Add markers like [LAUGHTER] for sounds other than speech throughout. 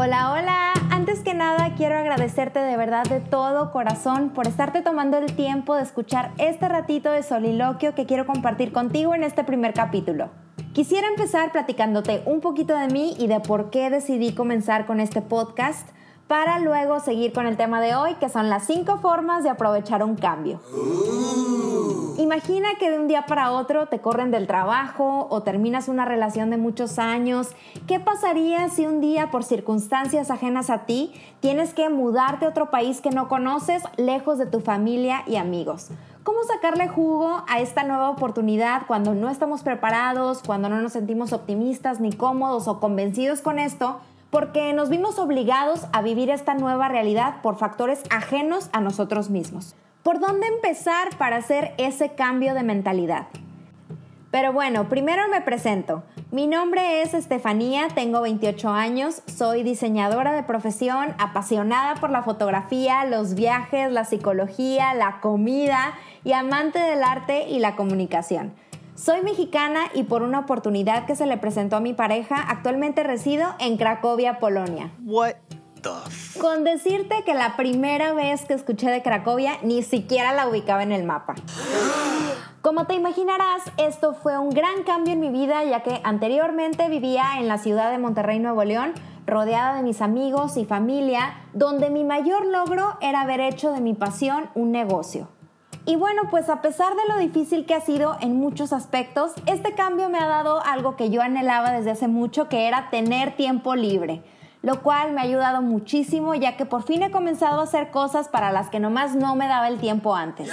Hola, hola. Antes que nada quiero agradecerte de verdad de todo corazón por estarte tomando el tiempo de escuchar este ratito de soliloquio que quiero compartir contigo en este primer capítulo. Quisiera empezar platicándote un poquito de mí y de por qué decidí comenzar con este podcast para luego seguir con el tema de hoy, que son las cinco formas de aprovechar un cambio. Imagina que de un día para otro te corren del trabajo o terminas una relación de muchos años. ¿Qué pasaría si un día, por circunstancias ajenas a ti, tienes que mudarte a otro país que no conoces, lejos de tu familia y amigos? ¿Cómo sacarle jugo a esta nueva oportunidad cuando no estamos preparados, cuando no nos sentimos optimistas ni cómodos o convencidos con esto? porque nos vimos obligados a vivir esta nueva realidad por factores ajenos a nosotros mismos. ¿Por dónde empezar para hacer ese cambio de mentalidad? Pero bueno, primero me presento. Mi nombre es Estefanía, tengo 28 años, soy diseñadora de profesión, apasionada por la fotografía, los viajes, la psicología, la comida y amante del arte y la comunicación. Soy mexicana y por una oportunidad que se le presentó a mi pareja, actualmente resido en Cracovia, Polonia. Con decirte que la primera vez que escuché de Cracovia ni siquiera la ubicaba en el mapa. Como te imaginarás, esto fue un gran cambio en mi vida ya que anteriormente vivía en la ciudad de Monterrey, Nuevo León, rodeada de mis amigos y familia, donde mi mayor logro era haber hecho de mi pasión un negocio. Y bueno, pues a pesar de lo difícil que ha sido en muchos aspectos, este cambio me ha dado algo que yo anhelaba desde hace mucho, que era tener tiempo libre, lo cual me ha ayudado muchísimo ya que por fin he comenzado a hacer cosas para las que nomás no me daba el tiempo antes.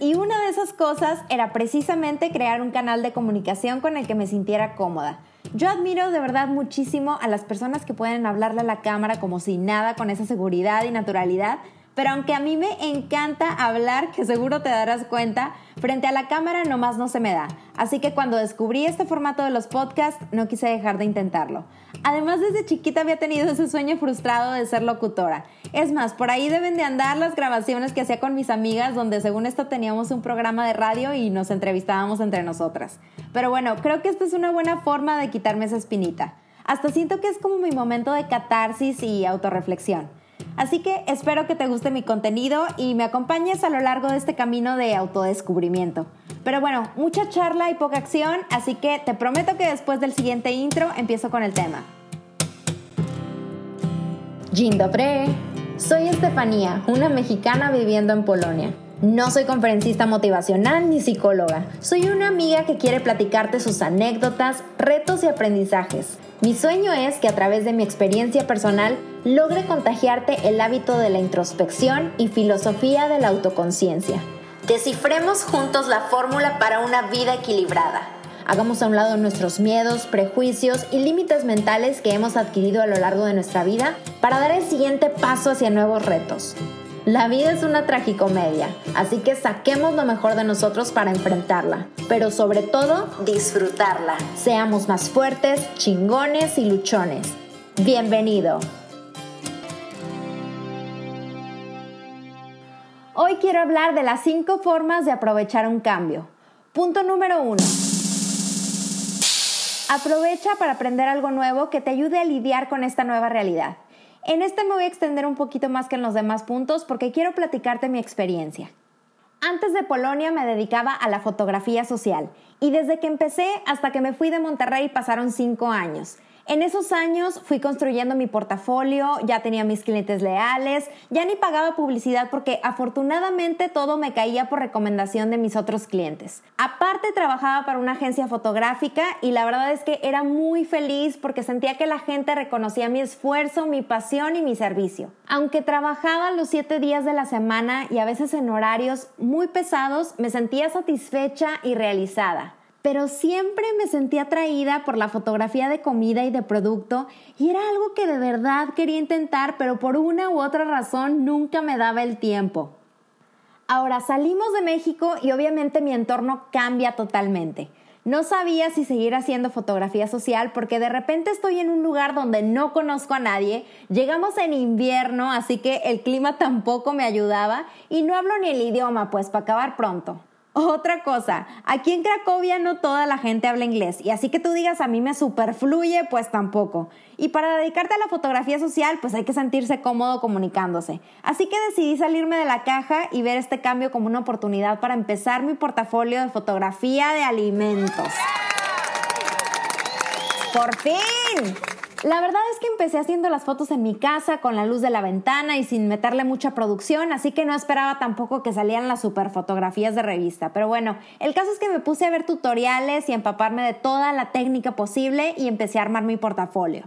Y una de esas cosas era precisamente crear un canal de comunicación con el que me sintiera cómoda. Yo admiro de verdad muchísimo a las personas que pueden hablarle a la cámara como si nada, con esa seguridad y naturalidad, pero aunque a mí me encanta hablar, que seguro te darás cuenta, frente a la cámara nomás no se me da. Así que cuando descubrí este formato de los podcasts, no quise dejar de intentarlo. Además, desde chiquita había tenido ese sueño frustrado de ser locutora. Es más, por ahí deben de andar las grabaciones que hacía con mis amigas, donde según esto teníamos un programa de radio y nos entrevistábamos entre nosotras. Pero bueno, creo que esta es una buena forma de quitarme esa espinita. Hasta siento que es como mi momento de catarsis y autorreflexión. Así que espero que te guste mi contenido y me acompañes a lo largo de este camino de autodescubrimiento. Pero bueno, mucha charla y poca acción, así que te prometo que después del siguiente intro empiezo con el tema. Dzień dobry. Soy Estefanía, una mexicana viviendo en Polonia. No soy conferencista motivacional ni psicóloga. Soy una amiga que quiere platicarte sus anécdotas, retos y aprendizajes. Mi sueño es que a través de mi experiencia personal logre contagiarte el hábito de la introspección y filosofía de la autoconciencia. Descifremos juntos la fórmula para una vida equilibrada. Hagamos a un lado nuestros miedos, prejuicios y límites mentales que hemos adquirido a lo largo de nuestra vida para dar el siguiente paso hacia nuevos retos. La vida es una tragicomedia, así que saquemos lo mejor de nosotros para enfrentarla, pero sobre todo disfrutarla. Seamos más fuertes, chingones y luchones. Bienvenido. Hoy quiero hablar de las 5 formas de aprovechar un cambio. Punto número 1. Aprovecha para aprender algo nuevo que te ayude a lidiar con esta nueva realidad. En este me voy a extender un poquito más que en los demás puntos porque quiero platicarte mi experiencia. Antes de Polonia me dedicaba a la fotografía social y desde que empecé hasta que me fui de Monterrey pasaron cinco años. En esos años fui construyendo mi portafolio, ya tenía mis clientes leales, ya ni pagaba publicidad porque afortunadamente todo me caía por recomendación de mis otros clientes. Aparte trabajaba para una agencia fotográfica y la verdad es que era muy feliz porque sentía que la gente reconocía mi esfuerzo, mi pasión y mi servicio. Aunque trabajaba los siete días de la semana y a veces en horarios muy pesados, me sentía satisfecha y realizada pero siempre me sentía atraída por la fotografía de comida y de producto y era algo que de verdad quería intentar, pero por una u otra razón nunca me daba el tiempo. Ahora salimos de México y obviamente mi entorno cambia totalmente. No sabía si seguir haciendo fotografía social porque de repente estoy en un lugar donde no conozco a nadie, llegamos en invierno, así que el clima tampoco me ayudaba y no hablo ni el idioma, pues para acabar pronto. Otra cosa, aquí en Cracovia no toda la gente habla inglés y así que tú digas a mí me superfluye, pues tampoco. Y para dedicarte a la fotografía social, pues hay que sentirse cómodo comunicándose. Así que decidí salirme de la caja y ver este cambio como una oportunidad para empezar mi portafolio de fotografía de alimentos. ¡Por fin! La verdad es que empecé haciendo las fotos en mi casa con la luz de la ventana y sin meterle mucha producción, así que no esperaba tampoco que salieran las super fotografías de revista. Pero bueno, el caso es que me puse a ver tutoriales y empaparme de toda la técnica posible y empecé a armar mi portafolio.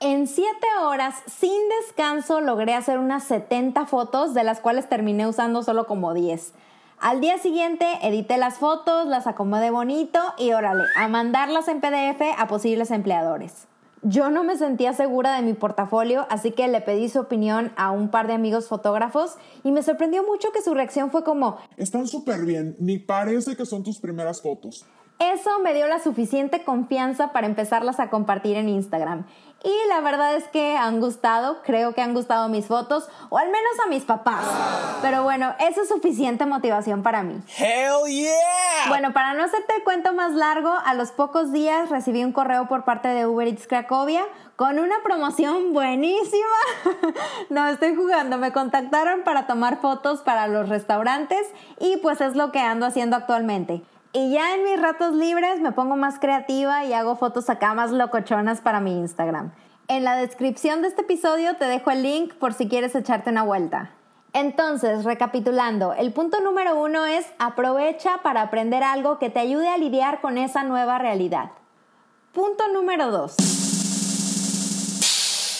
En 7 horas, sin descanso, logré hacer unas 70 fotos, de las cuales terminé usando solo como 10. Al día siguiente edité las fotos, las acomodé bonito y órale, a mandarlas en PDF a posibles empleadores. Yo no me sentía segura de mi portafolio, así que le pedí su opinión a un par de amigos fotógrafos y me sorprendió mucho que su reacción fue como, Están súper bien, ni parece que son tus primeras fotos. Eso me dio la suficiente confianza para empezarlas a compartir en Instagram. Y la verdad es que han gustado, creo que han gustado mis fotos, o al menos a mis papás. Pero bueno, eso es suficiente motivación para mí. Hell yeah! Bueno, para no hacerte el cuento más largo, a los pocos días recibí un correo por parte de Uber Eats Cracovia con una promoción buenísima. [LAUGHS] no, estoy jugando, me contactaron para tomar fotos para los restaurantes y pues es lo que ando haciendo actualmente. Y ya en mis ratos libres me pongo más creativa y hago fotos acá más locochonas para mi Instagram. En la descripción de este episodio te dejo el link por si quieres echarte una vuelta. Entonces, recapitulando, el punto número uno es aprovecha para aprender algo que te ayude a lidiar con esa nueva realidad. Punto número dos.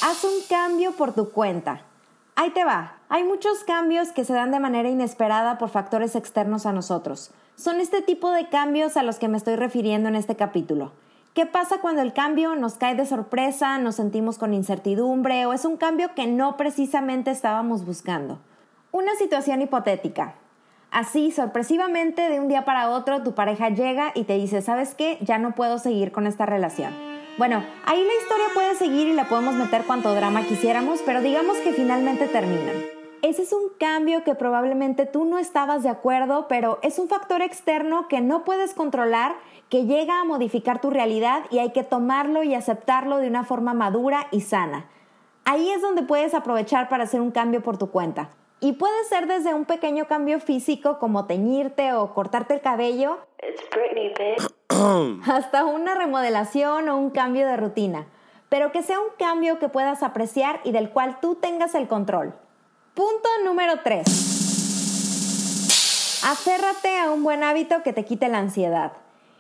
Haz un cambio por tu cuenta. Ahí te va. Hay muchos cambios que se dan de manera inesperada por factores externos a nosotros. Son este tipo de cambios a los que me estoy refiriendo en este capítulo. ¿Qué pasa cuando el cambio nos cae de sorpresa, nos sentimos con incertidumbre o es un cambio que no precisamente estábamos buscando? Una situación hipotética. Así, sorpresivamente, de un día para otro, tu pareja llega y te dice, ¿sabes qué? Ya no puedo seguir con esta relación. Bueno, ahí la historia puede seguir y la podemos meter cuanto drama quisiéramos, pero digamos que finalmente terminan. Ese es un cambio que probablemente tú no estabas de acuerdo, pero es un factor externo que no puedes controlar, que llega a modificar tu realidad y hay que tomarlo y aceptarlo de una forma madura y sana. Ahí es donde puedes aprovechar para hacer un cambio por tu cuenta. Y puede ser desde un pequeño cambio físico como teñirte o cortarte el cabello, [COUGHS] hasta una remodelación o un cambio de rutina, pero que sea un cambio que puedas apreciar y del cual tú tengas el control. Punto número 3. Aférrate a un buen hábito que te quite la ansiedad.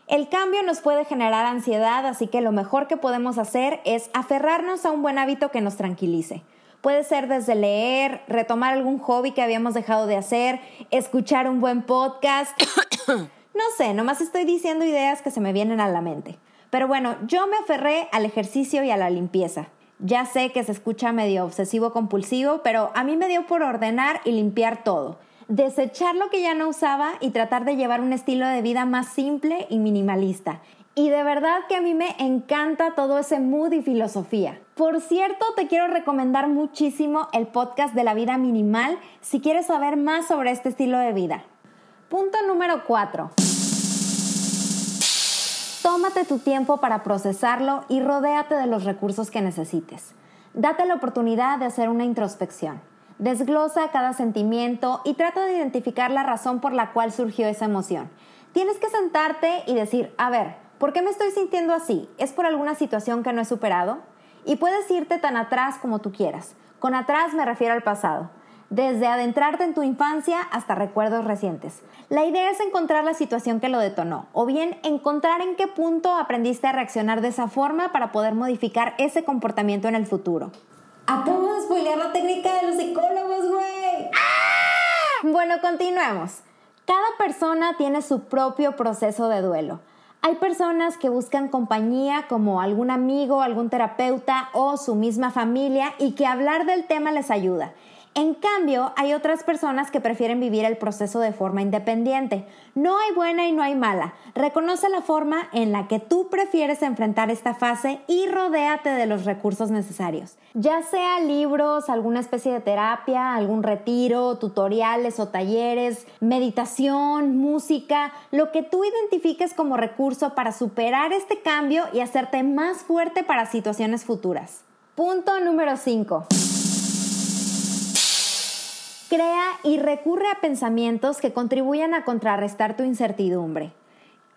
El cambio nos puede generar ansiedad, así que lo mejor que podemos hacer es aferrarnos a un buen hábito que nos tranquilice. Puede ser desde leer, retomar algún hobby que habíamos dejado de hacer, escuchar un buen podcast. [COUGHS] No sé, nomás estoy diciendo ideas que se me vienen a la mente. Pero bueno, yo me aferré al ejercicio y a la limpieza. Ya sé que se escucha medio obsesivo compulsivo, pero a mí me dio por ordenar y limpiar todo. Desechar lo que ya no usaba y tratar de llevar un estilo de vida más simple y minimalista. Y de verdad que a mí me encanta todo ese mood y filosofía. Por cierto, te quiero recomendar muchísimo el podcast de la vida minimal si quieres saber más sobre este estilo de vida. Punto número 4. Tómate tu tiempo para procesarlo y rodéate de los recursos que necesites. Date la oportunidad de hacer una introspección. Desglosa cada sentimiento y trata de identificar la razón por la cual surgió esa emoción. Tienes que sentarte y decir, a ver, ¿por qué me estoy sintiendo así? ¿Es por alguna situación que no he superado? Y puedes irte tan atrás como tú quieras. Con atrás me refiero al pasado desde adentrarte en tu infancia hasta recuerdos recientes. La idea es encontrar la situación que lo detonó, o bien encontrar en qué punto aprendiste a reaccionar de esa forma para poder modificar ese comportamiento en el futuro. Acabo de spoilear la técnica de los psicólogos, güey. Bueno, continuemos. Cada persona tiene su propio proceso de duelo. Hay personas que buscan compañía como algún amigo, algún terapeuta o su misma familia y que hablar del tema les ayuda. En cambio, hay otras personas que prefieren vivir el proceso de forma independiente. No hay buena y no hay mala. Reconoce la forma en la que tú prefieres enfrentar esta fase y rodéate de los recursos necesarios. Ya sea libros, alguna especie de terapia, algún retiro, tutoriales o talleres, meditación, música, lo que tú identifiques como recurso para superar este cambio y hacerte más fuerte para situaciones futuras. Punto número 5. Crea y recurre a pensamientos que contribuyan a contrarrestar tu incertidumbre.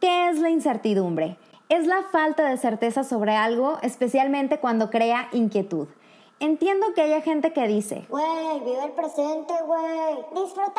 ¿Qué es la incertidumbre? Es la falta de certeza sobre algo, especialmente cuando crea inquietud. Entiendo que haya gente que dice, Güey, vive el presente, güey. Disfrútalo,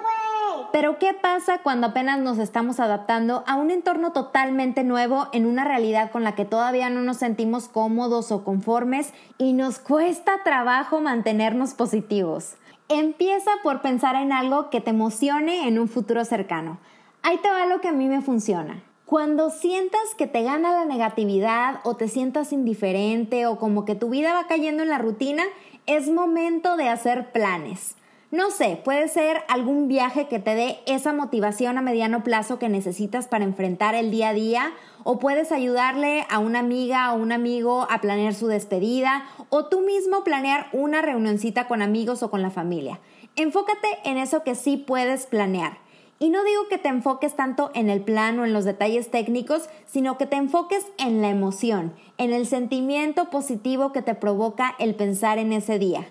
güey. pero ¿qué pasa cuando apenas nos estamos adaptando a un entorno totalmente nuevo en una realidad con la que todavía no nos sentimos cómodos o conformes y nos cuesta trabajo mantenernos positivos? Empieza por pensar en algo que te emocione en un futuro cercano. Ahí te va lo que a mí me funciona. Cuando sientas que te gana la negatividad o te sientas indiferente o como que tu vida va cayendo en la rutina, es momento de hacer planes. No sé, puede ser algún viaje que te dé esa motivación a mediano plazo que necesitas para enfrentar el día a día, o puedes ayudarle a una amiga o un amigo a planear su despedida, o tú mismo planear una reunioncita con amigos o con la familia. Enfócate en eso que sí puedes planear. Y no digo que te enfoques tanto en el plan o en los detalles técnicos, sino que te enfoques en la emoción, en el sentimiento positivo que te provoca el pensar en ese día.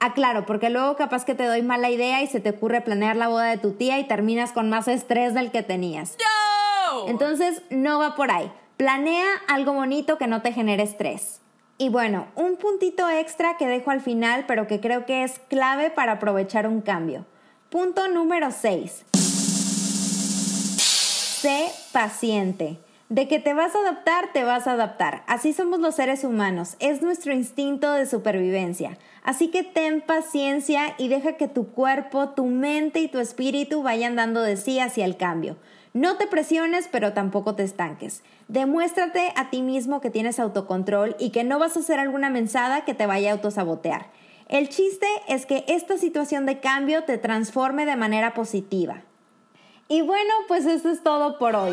Aclaro, porque luego capaz que te doy mala idea y se te ocurre planear la boda de tu tía y terminas con más estrés del que tenías. Entonces, no va por ahí. Planea algo bonito que no te genere estrés. Y bueno, un puntito extra que dejo al final, pero que creo que es clave para aprovechar un cambio. Punto número 6. Sé paciente. De que te vas a adaptar, te vas a adaptar. Así somos los seres humanos. Es nuestro instinto de supervivencia. Así que ten paciencia y deja que tu cuerpo, tu mente y tu espíritu vayan dando de sí hacia el cambio. No te presiones, pero tampoco te estanques. Demuéstrate a ti mismo que tienes autocontrol y que no vas a hacer alguna mensada que te vaya a autosabotear. El chiste es que esta situación de cambio te transforme de manera positiva. Y bueno, pues eso es todo por hoy.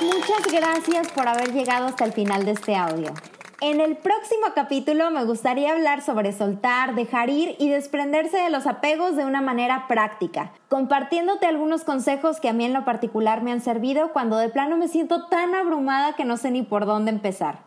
Muchas gracias por haber llegado hasta el final de este audio. En el próximo capítulo me gustaría hablar sobre soltar, dejar ir y desprenderse de los apegos de una manera práctica, compartiéndote algunos consejos que a mí en lo particular me han servido cuando de plano me siento tan abrumada que no sé ni por dónde empezar.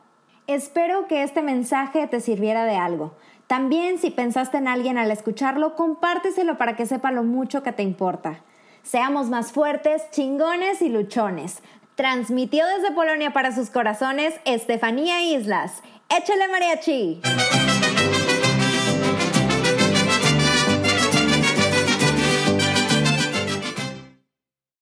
Espero que este mensaje te sirviera de algo. También si pensaste en alguien al escucharlo, compárteselo para que sepa lo mucho que te importa. Seamos más fuertes, chingones y luchones. Transmitió desde Polonia para sus corazones Estefanía Islas. Échale mariachi.